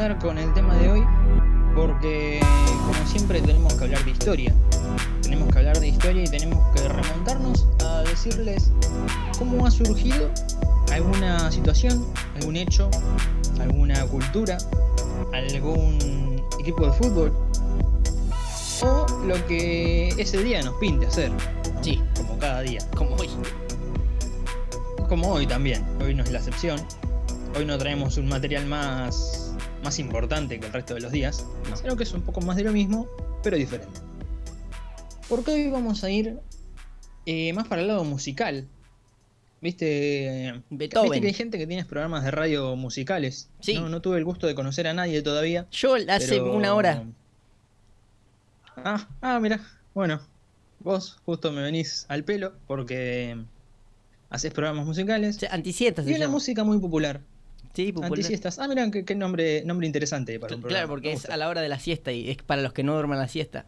empezar con el tema de hoy porque como siempre tenemos que hablar de historia. Tenemos que hablar de historia y tenemos que remontarnos a decirles cómo ha surgido alguna situación, algún hecho, alguna cultura, algún equipo de fútbol o lo que ese día nos pinte hacer. ¿no? Sí. Como cada día. Como hoy. Como hoy también. Hoy no es la excepción. Hoy no traemos un material más, más importante que el resto de los días, No. sino que es un poco más de lo mismo, pero diferente. Porque hoy vamos a ir eh, más para el lado musical. ¿Viste? Beethoven. ¿Viste que hay gente que tiene programas de radio musicales? Sí. No, no tuve el gusto de conocer a nadie todavía. Yo hace pero- una hora. Ah, ah, mira. Bueno, vos justo me venís al pelo porque haces programas musicales. o sea, Antisiestas Y una música muy popular. Sí, popular. Antisiestas. Ah, mira, qué, qué nombre, nombre interesante para un programa. Claro, porque es a la hora de la siesta y es para los que no duermen la siesta.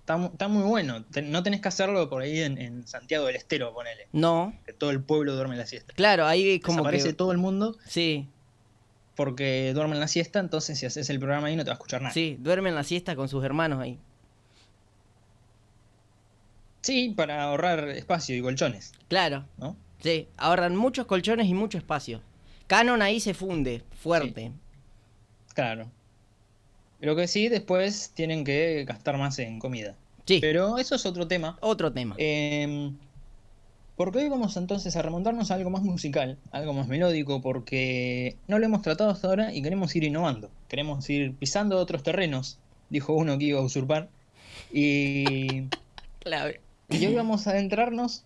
Está, mu- está muy bueno. No tenés que hacerlo por ahí en, en Santiago del Estero, ponele. No, Que todo el pueblo duerme la siesta. claro, ahí como Desaparece que... todo el mundo Sí, porque duermen la siesta, entonces si haces el programa ahí no te va a escuchar nada. sí, duermen la siesta con sus hermanos ahí. Sí, para ahorrar espacio y colchones, Claro, ¿no? Sí, ahorran muchos colchones y mucho espacio. Canon ahí se funde, fuerte. Claro. Lo que sí, después tienen que gastar más en comida. Sí, Pero eso es otro tema. otro tema. Eh, porque hoy vamos entonces a remontarnos a algo más musical, algo más melódico, porque no lo hemos tratado hasta ahora y queremos ir innovando. Queremos ir pisando otros terrenos, dijo uno que iba a usurpar. Y, Clave. y hoy vamos a adentrarnos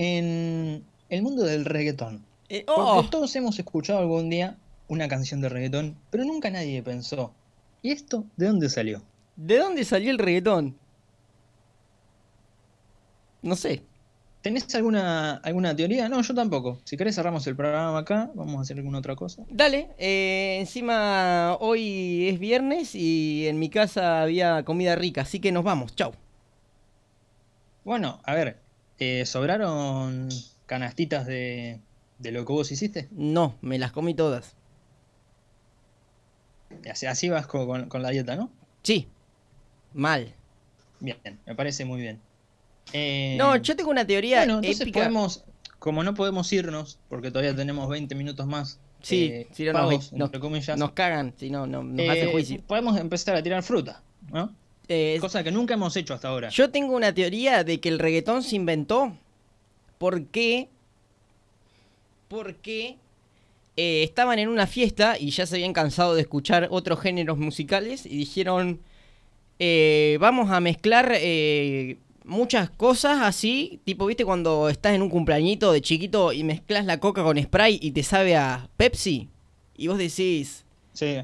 en el mundo del reggaetón. Eh, Porque ¡Oh! todos hemos escuchado algún día una canción de reggaetón, pero nunca nadie pensó, ¿y esto de dónde salió? ¿De dónde salió el reggaetón? No sé. ¿Tenés alguna, alguna teoría? No, yo tampoco. Si querés cerramos el programa acá, vamos a hacer alguna otra cosa. Dale, eh, encima hoy es viernes y en mi casa había comida rica, así que nos vamos, chau. Bueno, a ver, eh, ¿sobraron canastitas de, de lo que vos hiciste? No, me las comí todas. Así, así vas co- con, con la dieta, ¿no? Sí, mal. Bien, me parece muy bien. Eh, No, yo tengo una teoría Bueno, entonces épica. podemos, como no podemos irnos, porque todavía tenemos 20 minutos más, Sí, eh, si no pagos, nos, nos- entre comillas, nos cagan, si no, no- nos eh, hace juicio. podemos empezar a tirar fruta, ¿no? Eh, Cosa que nunca hemos hecho hasta ahora. Yo tengo una teoría de que el reggaetón se inventó porque. Porque eh, estaban en una fiesta y ya se habían cansado de escuchar otros géneros musicales y dijeron: eh, Vamos a mezclar eh, muchas cosas así. Tipo, ¿viste cuando estás en un cumpleañito de chiquito y mezclas la coca con spray y te sabe a Pepsi? Y vos decís. Sí.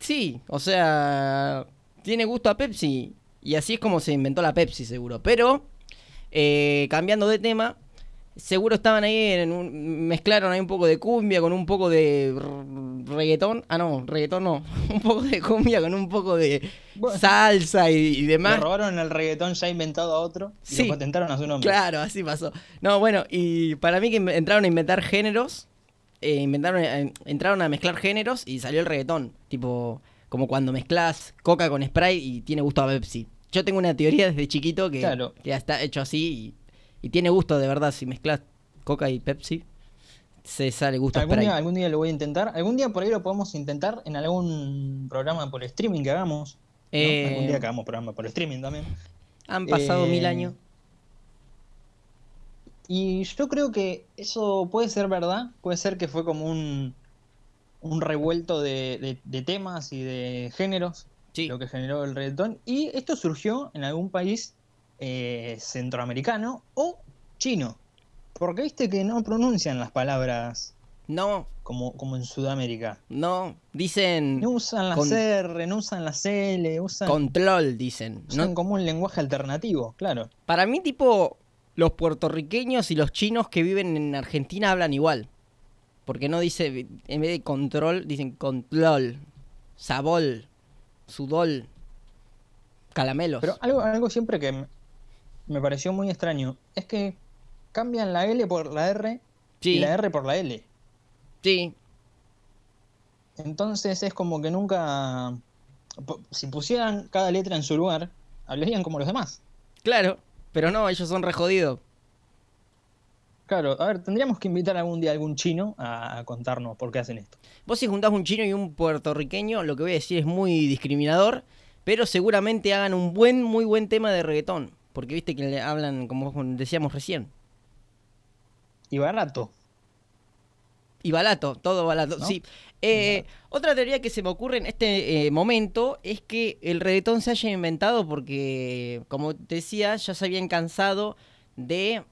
Sí, o sea, tiene gusto a Pepsi. Y así es como se inventó la Pepsi, seguro. Pero, eh, cambiando de tema, seguro estaban ahí, en un- mezclaron ahí un poco de cumbia con un poco de reggaetón. Ah, no, reggaetón no. Un poco de cumbia con un poco de Bueno. salsa y, y Le demás. robaron el reggaetón ya inventado a otro y Sí. lo patentaron a su nombre. Claro, así pasó. No, bueno, y para mí que entraron a inventar géneros, eh, inventaron, eh, entraron a mezclar géneros y salió el reggaetón. Tipo, como cuando mezclas coca con spray y tiene gusto a Pepsi. Yo tengo una teoría desde chiquito que, Claro. que está hecho así y, y tiene gusto de verdad. Si mezclas coca y Pepsi, se sale gusto a Algún spray. día, algún día lo voy a intentar. Algún día por ahí lo podemos intentar en algún programa por streaming que hagamos. ¿no? Eh, Algún día que hagamos programa por streaming también. Han pasado eh, mil años. Y yo creo que eso puede ser verdad. Puede ser que fue como un, un revuelto de, de- de temas y de géneros Sí. lo que generó el reggaetón. Y esto surgió en algún país eh, centroamericano o chino. Porque viste que no pronuncian las palabras No, como, como en Sudamérica. no. Dicen No usan la Con- CR, no usan la CL, usan, control, dicen. usan No, como un lenguaje alternativo, claro. Para mí, tipo, los puertorriqueños y los chinos que viven en Argentina hablan igual. Porque no dice, en vez de control, dicen control, sabol, sudol, calamelos. Pero algo, algo siempre que me- pareció muy extraño es que cambian la L por la R y la R por la L. sí. Entonces es como que nunca. Si pusieran cada letra en su lugar, hablarían como los demás. Claro, pero no, ellos son re jodidos. Claro, a ver, tendríamos que invitar algún día a algún chino a, a contarnos por qué hacen esto. Vos si juntás un chino y un puertorriqueño, lo que voy a decir es muy discriminador, pero seguramente hagan un buen, muy buen tema de reggaetón. Porque viste que le hablan, como decíamos recién. Y barato. Y balato, todo balato, ¿No? sí. Eh, otra teoría que se me ocurre en este eh, momento es que el reggaetón se haya inventado porque, como te decía, ya se habían cansado de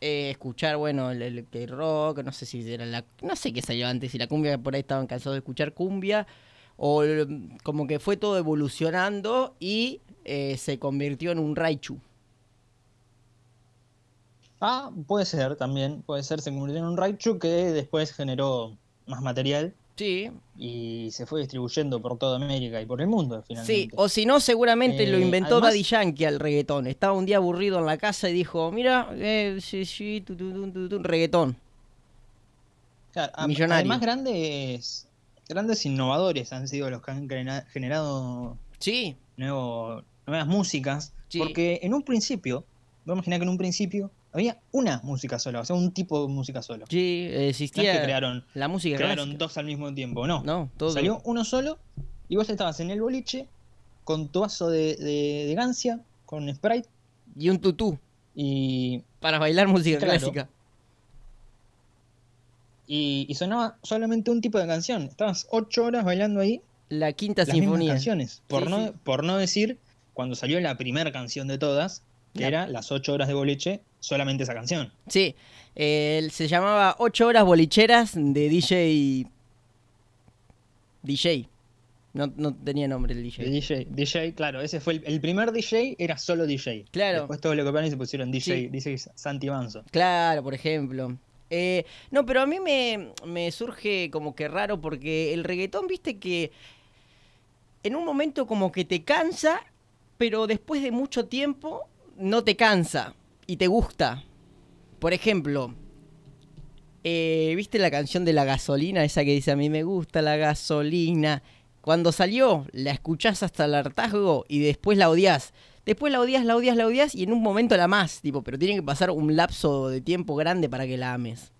eh, escuchar, bueno, el, el- el rock, no sé si era la... No sé qué salió antes, si la cumbia, por ahí estaban cansados de escuchar cumbia, o como que fue todo evolucionando y eh, se convirtió en un raichu. Ah, puede ser también. Puede ser, se convirtió en un Raichu que después generó más material Sí, y se fue distribuyendo por toda América y por el mundo Sí, finalmente. o si no, seguramente lo Eh, inventó además- Daddy Yankee al reggaetón. Estaba un día aburrido en la casa y dijo, mira, eh, sí, sí, tu, tu, tu, reggaetón. Claro, millonario. Además, grandes, grandes innovadores han sido los que han genera- generado Sí, nuevo- nuevas músicas. Sí. Porque en un principio, vamos a imaginar que en un principio había una música sola, o sea, un tipo de música solo. sí, No es existía que crearon, la música crearon clásica. dos al mismo tiempo, no. No, todo. Salió uno solo y vos estabas en el boliche con tu vaso de, de, de gancia, con Sprite Y un tutú y, para bailar música Claro. clásica. y, y sonaba solamente un tipo de canción. Estabas ocho horas bailando ahí La quinta las mismas sinfonía. canciones. Por, Sí, no, sí. por no decir cuando salió la primera canción de todas, que era las ocho horas de boliche, solamente esa canción. Sí, eh, se llamaba 8 horas bolicheras de DJ. DJ. No, no tenía nombre el DJ. De DJ, DJ, claro, ese fue el, el primer DJ, era solo DJ. Claro. Después todo lo y se pusieron DJ, Sí. DJ Santi Manso. Claro, por ejemplo. Eh, no, pero a mí me, me surge como que raro porque el reggaetón, viste que en un momento como que te cansa, pero después de mucho tiempo no te cansa y te gusta. Por ejemplo, eh, ¿viste la canción de la gasolina? Esa que dice a mí me gusta la gasolina. Cuando salió, la escuchás hasta el hartazgo y después la odias. Después la odias, la odias, la odias y en un momento la amas, tipo, pero tiene que pasar un lapso de tiempo grande para que la ames.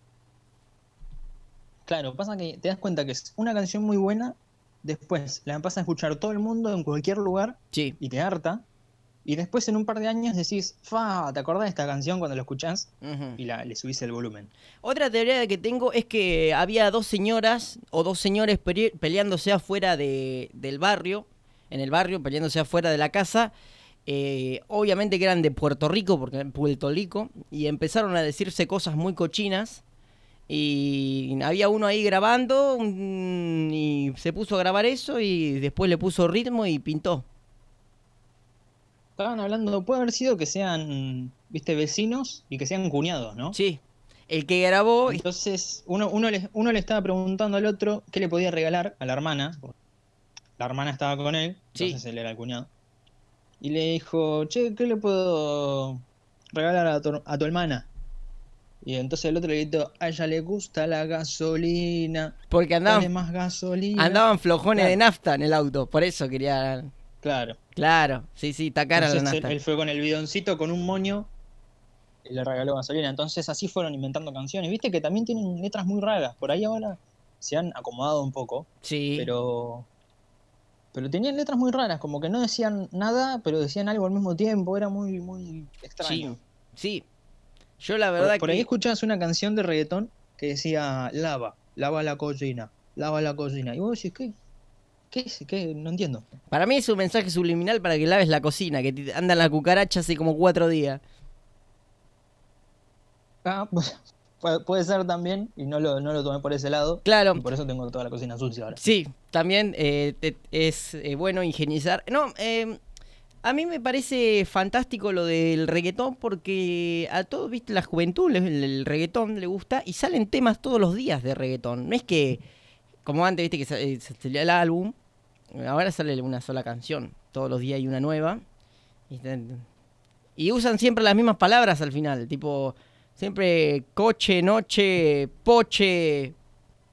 Claro, pasa que te das cuenta que es una canción muy buena, después la pasa a escuchar todo el mundo en cualquier lugar Sí. y te harta. Y después en un par de años decís, fa, ¿te acordás de esta canción cuando la escuchás? Y la, le subís el volumen. Otra teoría que tengo es que había dos señoras o dos señores pele- peleándose afuera de- del barrio, en el barrio, peleándose afuera de la casa. eh, obviamente que eran de Puerto Rico, porque eran Puerto Rico, y empezaron a decirse cosas muy cochinas. Y había uno ahí grabando y se puso a grabar eso y después le puso ritmo y pintó. Estaban hablando, puede haber sido que sean, viste, vecinos y que sean cuñados, ¿no? Sí, el que grabó... Entonces, uno, uno, le, uno le estaba preguntando al otro qué le podía regalar a la hermana. La hermana estaba con él, Sí. entonces él era el cuñado. Y le dijo, che, ¿qué le puedo regalar a tu, a tu hermana? Y entonces el otro le gritó, a ella le gusta la gasolina. Porque Dale andaban, más gasolina. andaban flojones Claro. de nafta en el auto, por eso quería... Claro. Claro, sí, sí, está cara la Entonces, nafta. él, él fue con el bidoncito, con un moño, y le regaló gasolina. Entonces así fueron inventando canciones. Viste que también tienen letras muy raras. Por ahí ahora se han acomodado un poco. Sí. pero pero tenían letras muy raras, como que no decían nada, pero decían algo al mismo tiempo, era muy muy extraño. Sí, sí. Yo la por, verdad por que... ahí escuchabas una canción de reggaetón que decía lava, lava la cocina, lava la cocina. Y vos decís, ¿qué? ¿Qué es? ¿Qué? No entiendo. Para mí es un mensaje subliminal para que laves la cocina, que te- andan la cucaracha hace como cuatro días. Ah, pues, puede, ser también, y no lo, no lo tomé por ese lado. Claro, Y por eso tengo toda la cocina sucia ahora. sí, también eh, te- es eh, bueno ingenizar. No, eh, a mí me parece fantástico lo del reggaetón porque a todos, viste, la juventud, el, el reggaetón le gusta y salen temas todos los días de reggaetón. No es que, como antes, viste, que salía el álbum, ahora sale una sola canción. Todos los días hay una nueva. Y, usan siempre las mismas palabras al final, tipo, siempre coche, noche, poche,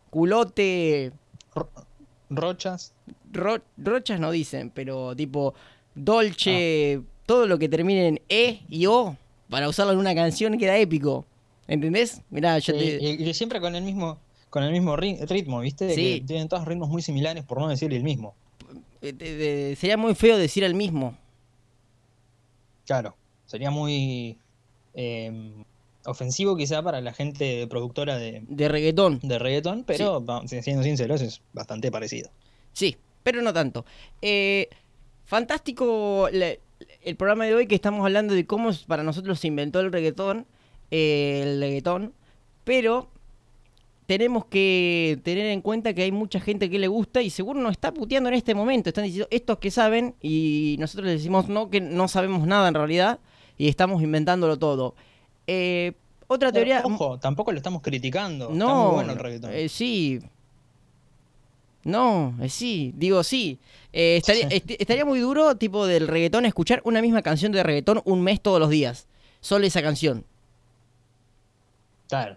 culote. Rochas. Ro- rochas no dicen, pero tipo Dolce, todo lo que termine en E y O, para usarlo en una canción queda épico. ¿Entendés? Mirá, yo Sí, te... y, y siempre con el mismo con el mismo ri- ritmo, ¿viste? Sí. Que tienen todos ritmos muy similares, por no decir el mismo. Eh, sería muy feo decir el mismo. Claro, sería muy eh, ofensivo quizá para la gente productora de, De reggaetón. de reggaetón, pero va- siendo sinceros es bastante parecido. Sí, pero no tanto. Eh, fantástico le- el programa de hoy que estamos hablando de cómo para nosotros se inventó el reggaetón. eh, el reggaetón. Pero tenemos que tener en cuenta que hay mucha gente que le gusta y seguro nos está puteando en este momento. Están diciendo estos que saben y nosotros les decimos no, que no sabemos nada en realidad y estamos inventándolo todo. Eh, otra teoría... Ojo, tampoco lo estamos criticando. Está No, muy bueno el reggaetón. eh, sí. No, eh, sí, digo sí. Eh, estaría, est- estaría muy duro, tipo del reggaetón, escuchar una misma canción de reggaetón un mes todos los días. Solo esa canción. Claro,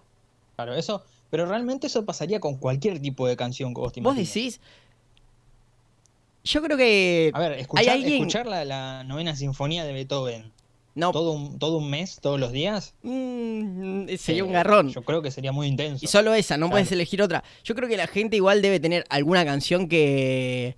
claro, eso. Pero realmente eso pasaría con cualquier tipo de canción que vos te ¿Vos imagines. decís? Yo creo que... A ver, escuchar, alguien- escuchar la, la novena sinfonía de Beethoven No, todo un, todo un mes, todos los días. mm, sería eh, un garrón. Yo creo que sería muy intenso. Y solo esa, no Claro. puedes elegir otra. Yo creo que la gente igual debe tener alguna canción que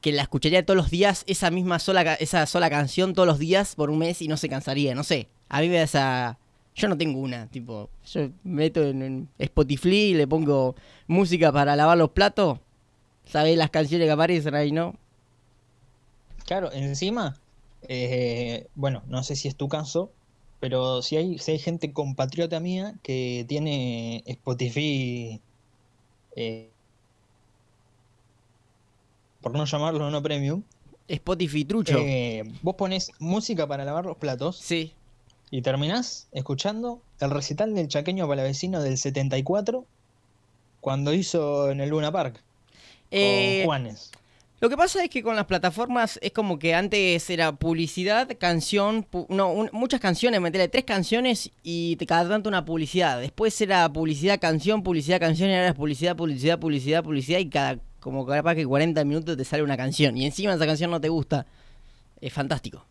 que la escucharía todos los días, esa misma sola esa sola canción todos los días por un mes y no se cansaría, no sé. A mí me da esa yo no tengo una, tipo, yo meto en, en Spotify y le pongo música para lavar los platos. ¿Sabés las canciones que aparecen ahí, no? Claro, encima, eh, bueno, no sé si es tu caso, pero si hay, si hay gente compatriota mía que tiene Spotify, eh, por no llamarlo no premium, Spotify trucho. eh, vos pones música para lavar los platos sí. Y terminás escuchando el recital del chaqueño palavecino del 74 cuando hizo en el Luna Park con Eh, Juanes. Lo que pasa es que con las plataformas es como que antes era publicidad, canción, pu- no, un- muchas canciones, meterle tres canciones y te cada tanto una publicidad. Después era publicidad, canción, publicidad, canción y ahora es publicidad, publicidad, publicidad, publicidad y cada como capaz que 40 minutos te sale una canción y encima esa canción no te gusta. Es fantástico.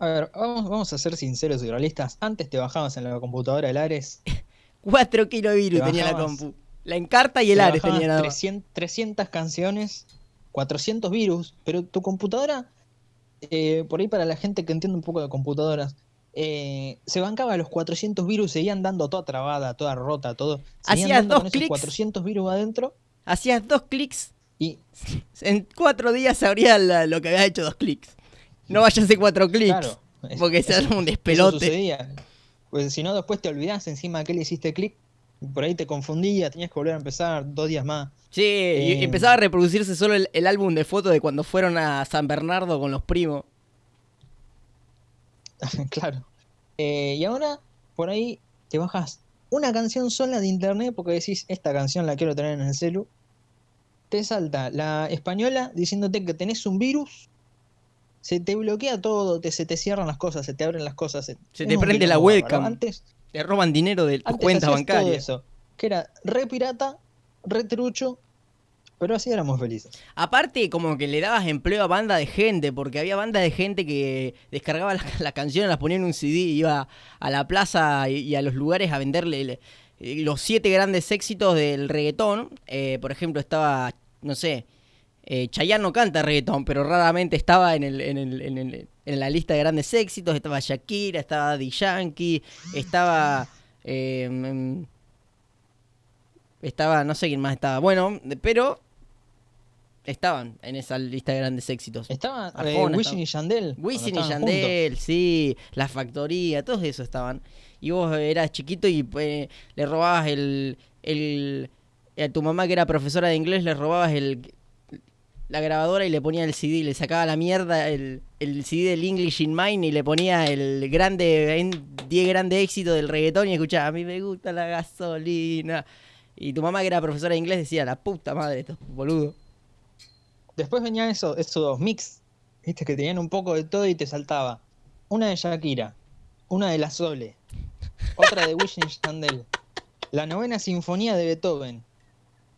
A ver, vamos, vamos a ser sinceros y realistas. Antes te bajabas en la computadora el Ares 4 kilos de virus Te tenía la compu. La encarta y el Te Ares tenía nada más. 300, 300 canciones, 400 virus, pero tu computadora, eh, por ahí para la gente que entiende un poco de computadoras, eh, se bancaba los 400 virus, seguían dando toda trabada, toda rota, todo. Seguían Hacías dos clics. 400 virus adentro Hacías dos clics, y, en cuatro días sabría la- lo que habías hecho dos clics. No vayas a hacer cuatro clics. claro. Porque se arma un despelote. sucedía. Pues si no, después te olvidás encima que le hiciste clic, por ahí te confundía, tenías que volver a empezar dos días más. Sí, y Eh, empezaba a reproducirse solo el, el álbum de fotos de cuando fueron a San Bernardo con los primos. Claro. Eh, y ahora, por ahí, te bajas una canción sola de internet porque decís, esta canción la quiero tener en el celu. Te salta la española diciéndote que tenés un virus. Se te bloquea todo, te, se te cierran las cosas, se te abren las cosas. Se te prende la webcam. Antes, Te roban dinero de tu antes cuenta hacías todo bancaria. eso, que era re pirata, re trucho, pero así éramos felices. Aparte, como que le dabas empleo a banda de gente, porque había banda de gente que descargaba las, las canciones, las ponía en un CD, iba a la plaza y, y a los lugares a venderle le- los siete grandes éxitos del reggaetón. Eh, por ejemplo, estaba, no sé, eh, Chayanne no canta reggaetón, pero raramente estaba en, el, en, el- en el- en la lista de grandes éxitos. Estaba Shakira, estaba Daddy Yankee, estaba... eh, mm, estaba, no sé quién más estaba. Bueno, pero estaban en esa lista de grandes éxitos. Estaba Arjona eh, Wisin estaba. y Yandel. Wisin y estaban juntos. Yandel, sí, La Factoría, todos esos estaban. Y vos eras chiquito y pues, le robabas el, el... A tu mamá que era profesora de inglés le robabas el la grabadora y le ponía el CD, le sacaba la mierda el, el CD del English in Mine y le ponía el grande, en 10 grandes éxitos del reggaetón y escuchaba, a mí me gusta la gasolina. Y tu mamá que era profesora de inglés decía, la puta madre, estos boludos. Después venían eso, esos dos mix, viste, que tenían un poco de todo y te saltaba. Una de Shakira, una de La Sole, otra de Wisin y Yandel, la novena sinfonía de Beethoven,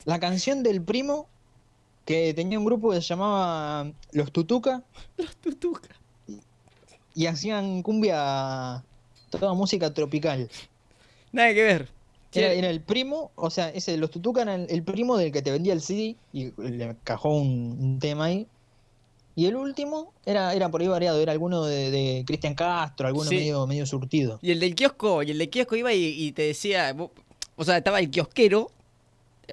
la canción del primo que tenía un grupo que se llamaba Los Tutuca Los tutuca. y hacían cumbia, toda música tropical. Nada que ver. Era, era el primo, o sea, ese Los Tutuca era el, el primo del que te vendía el CD y le cajó un, un tema ahí. Y el último era, era por ahí variado, era alguno de, de Cristian Castro, alguno Sí. medio, medio surtido. Y el del kiosco, y el del kiosco iba y, y te decía, o sea, estaba el kiosquero,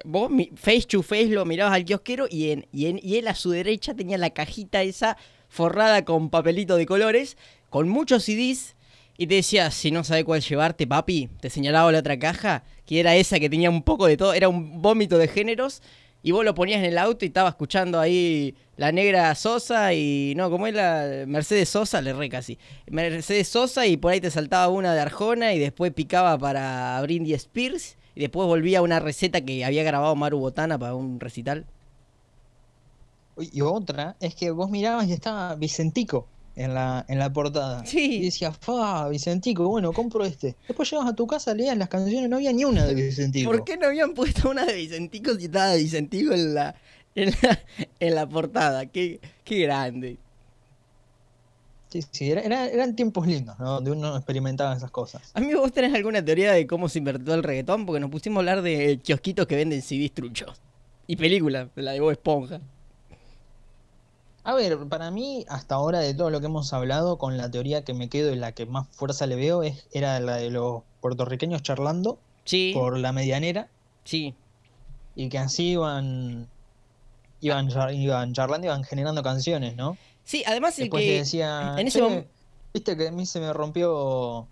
vos face to face lo mirabas al kiosquero y, en, y, en- y él a su derecha tenía la cajita esa forrada con papelito de colores, con muchos CDs, y te decía, si no sabe cuál llevarte, papi, te señalaba la otra caja, que era esa que tenía un poco de todo, era un vómito de géneros, y vos lo ponías en el auto y estaba escuchando ahí la negra Sosa y, no, ¿cómo es la Mercedes Sosa? Le re casi. Mercedes Sosa y por ahí te saltaba una de Arjona y después picaba para Brindy Spears y después volvía a una receta que había grabado Maru Botana para un recital. Y otra es que vos mirabas y estaba Vicentico en la, en la portada. Sí. Y decías, fa, Vicentico, bueno, compro este. Después llegas a tu casa, leías las canciones, no había ni una de Vicentico. ¿Por qué no habían puesto una de Vicentico si estaba Vicentico en la, en la, en la portada? Qué, qué grande. Sí, sí, era- era- eran tiempos lindos, ¿no? Donde uno experimentaba esas cosas. Amigo, ¿vos tenés alguna teoría de cómo se invirtió el reggaetón? Porque nos pusimos a hablar de kiosquitos que venden CDs truchos. Y películas, la de Bob Esponja. A ver, para mí, hasta ahora de todo lo que hemos hablado, con la teoría que me quedo y la que más fuerza le veo, es, era la de los puertorriqueños charlando Sí, por la medianera sí. y que así iban, iban, iban charlando, iban generando canciones, ¿no? Sí, además el Después que... le decía, en ese "Che, mom- viste que a mí se me rompió,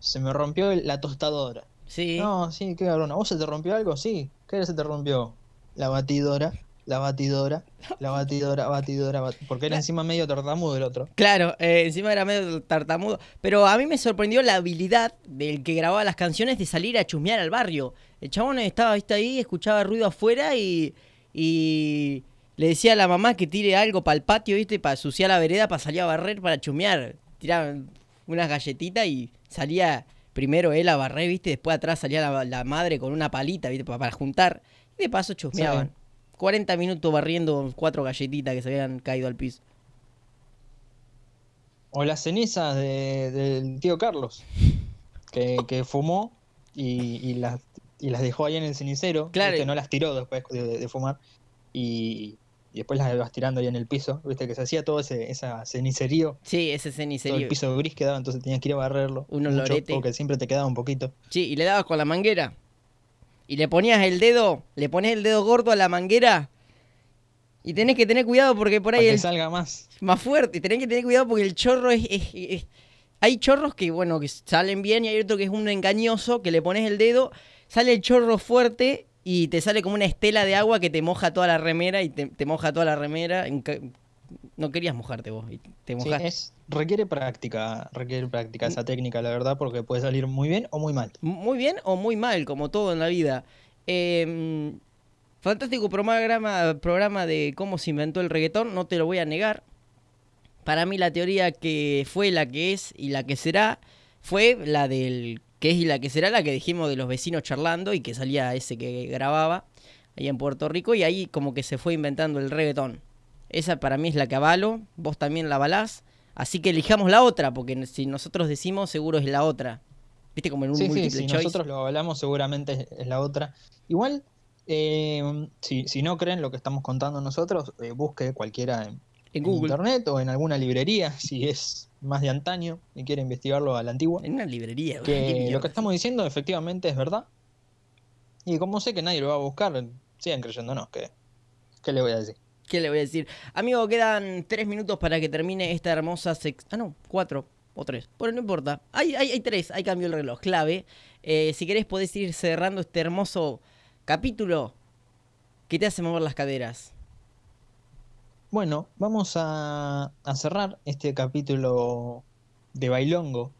se me rompió la tostadora. Sí. No, sí, qué cabrón. ¿A vos se te rompió algo? Sí. ¿Qué se te rompió? La batidora, la batidora, la batidora, batidora, bat- porque era encima medio tartamudo el otro. Claro, eh, encima era medio tartamudo. Pero a mí me sorprendió la habilidad del que grababa las canciones de salir a chusmear al barrio. El chabón estaba ¿viste, ahí, escuchaba ruido afuera y, y le decía a la mamá que tire algo para el patio, ¿viste? Para suciar la vereda, para salir a barrer, para chusmear. Tiraban unas galletitas y salía primero él a barrer, ¿viste? Después atrás salía la, la madre con una palita, ¿viste? Pa- Para, juntar. Y de paso chusmeaban. Sí. 40 minutos barriendo cuatro galletitas que se habían caído al piso. O las cenizas de- del tío Carlos, que, que fumó y, y las, y las dejó ahí en el cenicero. Claro. ¿viste? No las tiró después de, de fumar. Y, y después las ibas tirando ahí en el piso. Viste que se hacía todo ese esa cenicerío. Sí, ese Todo cenicerio. el piso gris quedaba, entonces tenías que ir a barrerlo. Un mucho. Porque siempre te quedaba un poquito. Sí, y le dabas con la manguera. Y le ponías el dedo, le pones el dedo gordo a la manguera. Y tenés que tener cuidado porque por Para ahí que salga más. más fuerte. Tenés que tener cuidado porque el chorro es, es- es- Hay chorros que, bueno, que salen bien y hay otro que es un engañoso, que le pones el dedo, sale el chorro fuerte y te sale como una estela de agua que te moja toda la remera y te, te moja toda la remera. No querías mojarte vos, y te Sí, es, requiere práctica, requiere práctica esa técnica, la verdad, porque puede salir muy bien o muy mal. Muy bien o muy mal, como todo en la vida. Eh, fantástico programa, programa de cómo se inventó el reggaetón, no te lo voy a negar. Para mí la teoría que fue la que es y la que será fue la del que es la que será la que dijimos de los vecinos charlando y que salía ese que grababa ahí en Puerto Rico y ahí como que se fue inventando el reggaetón. Esa para mí es la que avalo, vos también la avalás, así que elijamos la otra, porque si nosotros decimos seguro es la otra. ¿Viste como en un Sí, sí, si choice? nosotros lo hablamos, seguramente es, la otra. Igual, eh, si, si no creen lo que estamos contando nosotros, eh, busque cualquiera en, En en Google. internet o en alguna librería, si es más de antaño y quiere investigarlo a la antigua. En una librería. güey, Que lo que estamos diciendo efectivamente es verdad. Y como sé que nadie lo va a buscar, sigan creyéndonos que... ¿Qué le voy a decir? ¿Qué le voy a decir? Amigo, quedan tres minutos para que termine esta hermosa sex... Ah, no, cuatro o tres. Pero no importa. Hay, hay, hay tres, hay cambio el reloj. Clave. Eh, si querés podés ir cerrando este hermoso capítulo que te hace mover las caderas. Bueno, vamos a, a cerrar este capítulo de Bailongo,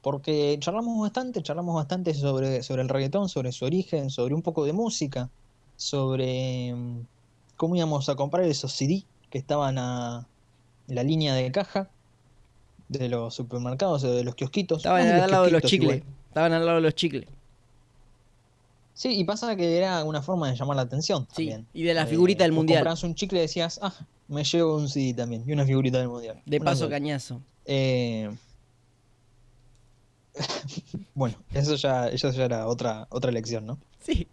porque charlamos bastante, charlamos bastante sobre, sobre el reggaetón, sobre su origen, sobre un poco de música, sobre mm, cómo íbamos a comprar esos CD que estaban a en la línea de caja de los supermercados o de los kiosquitos. Estaban al lado de los chicles. igual. Estaban al lado de los chicles. Sí, y pasa que era una forma de llamar la atención Sí, también. y de la Eh, figurita del mundial. Comprabas un chicle y decías, ah, me llevo un CD también, y una figurita del mundial. De Una paso cañazo. Eh, bueno, eso ya, eso ya era otra, otra lección, ¿no? Sí.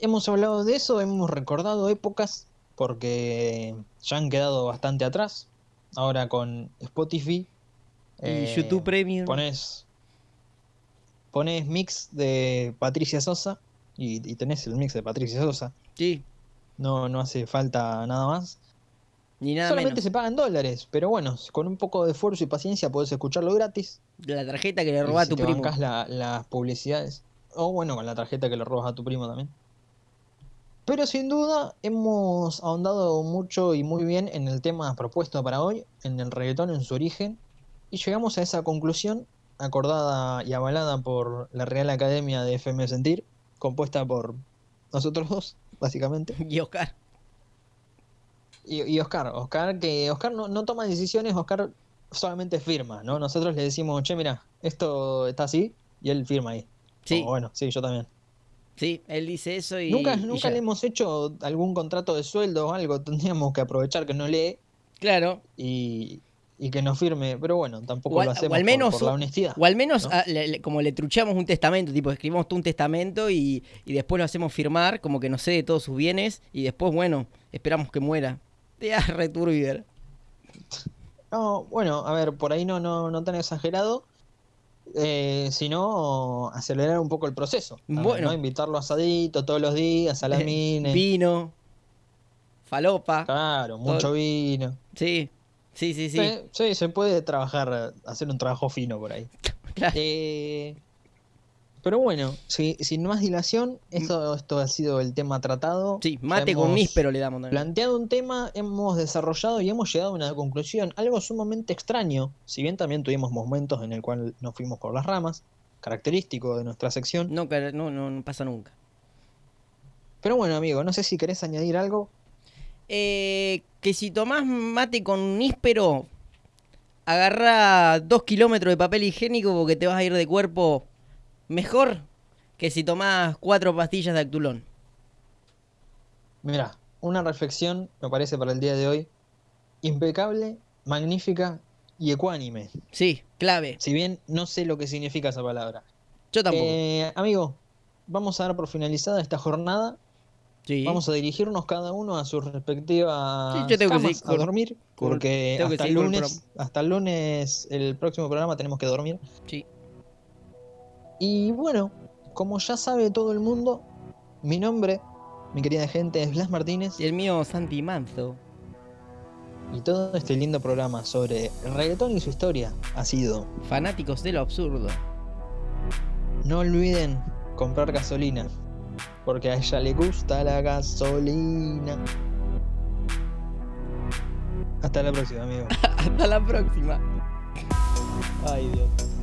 Hemos hablado de eso, hemos recordado épocas porque ya han quedado bastante atrás. Ahora con Spotify. Y eh, YouTube Premium. Pones, pones mix de Patricia Sosa y, y tenés el mix de Patricia Sosa. Sí, No, no hace falta nada más. Ni nada Solamente menos. se pagan dólares, pero bueno, con un poco de esfuerzo y paciencia podés escucharlo gratis. De la tarjeta que le Y robás a tu te primo. bancás la- las publicidades. O bueno, con la tarjeta que le robas a tu primo también. Pero sin duda hemos ahondado mucho y muy bien en el tema propuesto para hoy, en el reggaetón en su origen, y llegamos a esa conclusión acordada y avalada por la Real Academia de FM Sentir, compuesta por nosotros dos, básicamente, Y Oscar. Y, y Oscar. Oscar, que Oscar no, no toma decisiones, Oscar solamente firma, ¿no? Nosotros le decimos, che, mira, esto está así, y él firma ahí. Sí, Oh, bueno, sí, yo también. sí, él dice eso y. nunca y nunca ya. le hemos hecho algún contrato de sueldo o algo, tendríamos que aprovechar que no lee Claro. y, y que nos firme, pero bueno, tampoco O lo o hacemos al por- menos por, la honestidad. O al menos ¿no? ah, le- como le truchamos un testamento, tipo escribimos tú un testamento y, y después lo hacemos firmar, como que nos cede todos sus bienes y después, bueno, esperamos que muera. Returbio. ¿verdad? No, bueno, a ver, por ahí no, no, no tan exagerado, eh, sino acelerar un poco el proceso. también, Bueno. ¿no? Invitarlo a asadito todos los días, a la mine. Vino, falopa. Claro, mucho vino. Sí, sí, sí, sí. Sí, sí, se puede trabajar, hacer un trabajo fino por ahí. Claro. Eh, pero bueno, si- sin más dilación, esto, esto ha sido el tema tratado. Sí, mate con níspero le damos también. Planteado un tema, hemos desarrollado y hemos llegado a una conclusión, algo sumamente extraño, si bien también tuvimos momentos en el cual nos fuimos por las ramas, característico de nuestra sección. No, no, no pasa nunca. Pero bueno, amigo, no sé si querés añadir algo. Eh, que si tomás mate con níspero, agarra dos kilómetros de papel higiénico porque te vas a ir de cuerpo mejor que si tomás cuatro pastillas de Actulón. Mira, una reflexión, me parece, para el día de hoy, impecable, magnífica y ecuánime. Sí, clave. Si bien no sé lo que significa esa palabra. Yo tampoco. Eh, amigo, vamos a dar por finalizada esta jornada. sí. Vamos a dirigirnos cada uno a sus respectivas Sí, yo tengo que camas a dormir, porque hasta el lunes, hasta el lunes, el próximo programa tenemos que dormir. Sí. Y bueno, como ya sabe todo el mundo, mi nombre, mi querida gente, es Blas Martínez Y el mío, Santi Manzo. y todo este lindo programa sobre el reggaetón y su historia ha sido. Fanáticos de lo absurdo. No olviden comprar gasolina, porque a ella le gusta la gasolina. Hasta la próxima, amigo. Hasta la próxima. Ay, Dios.